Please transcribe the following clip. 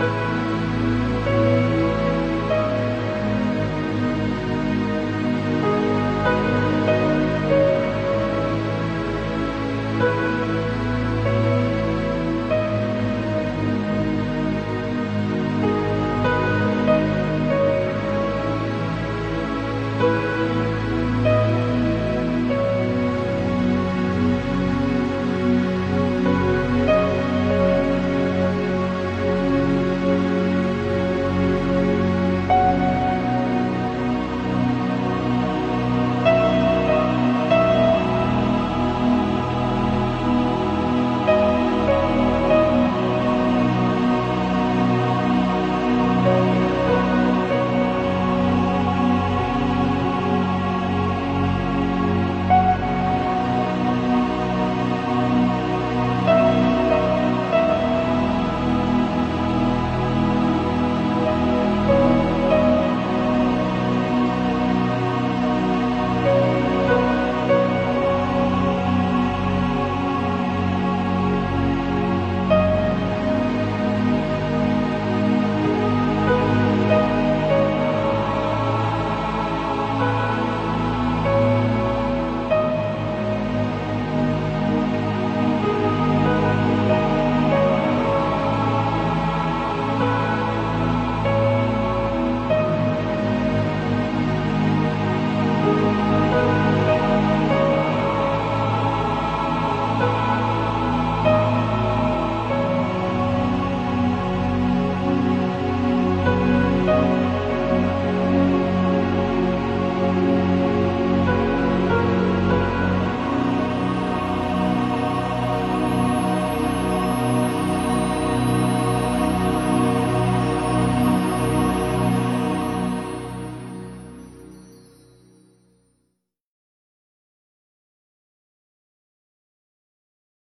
Bye.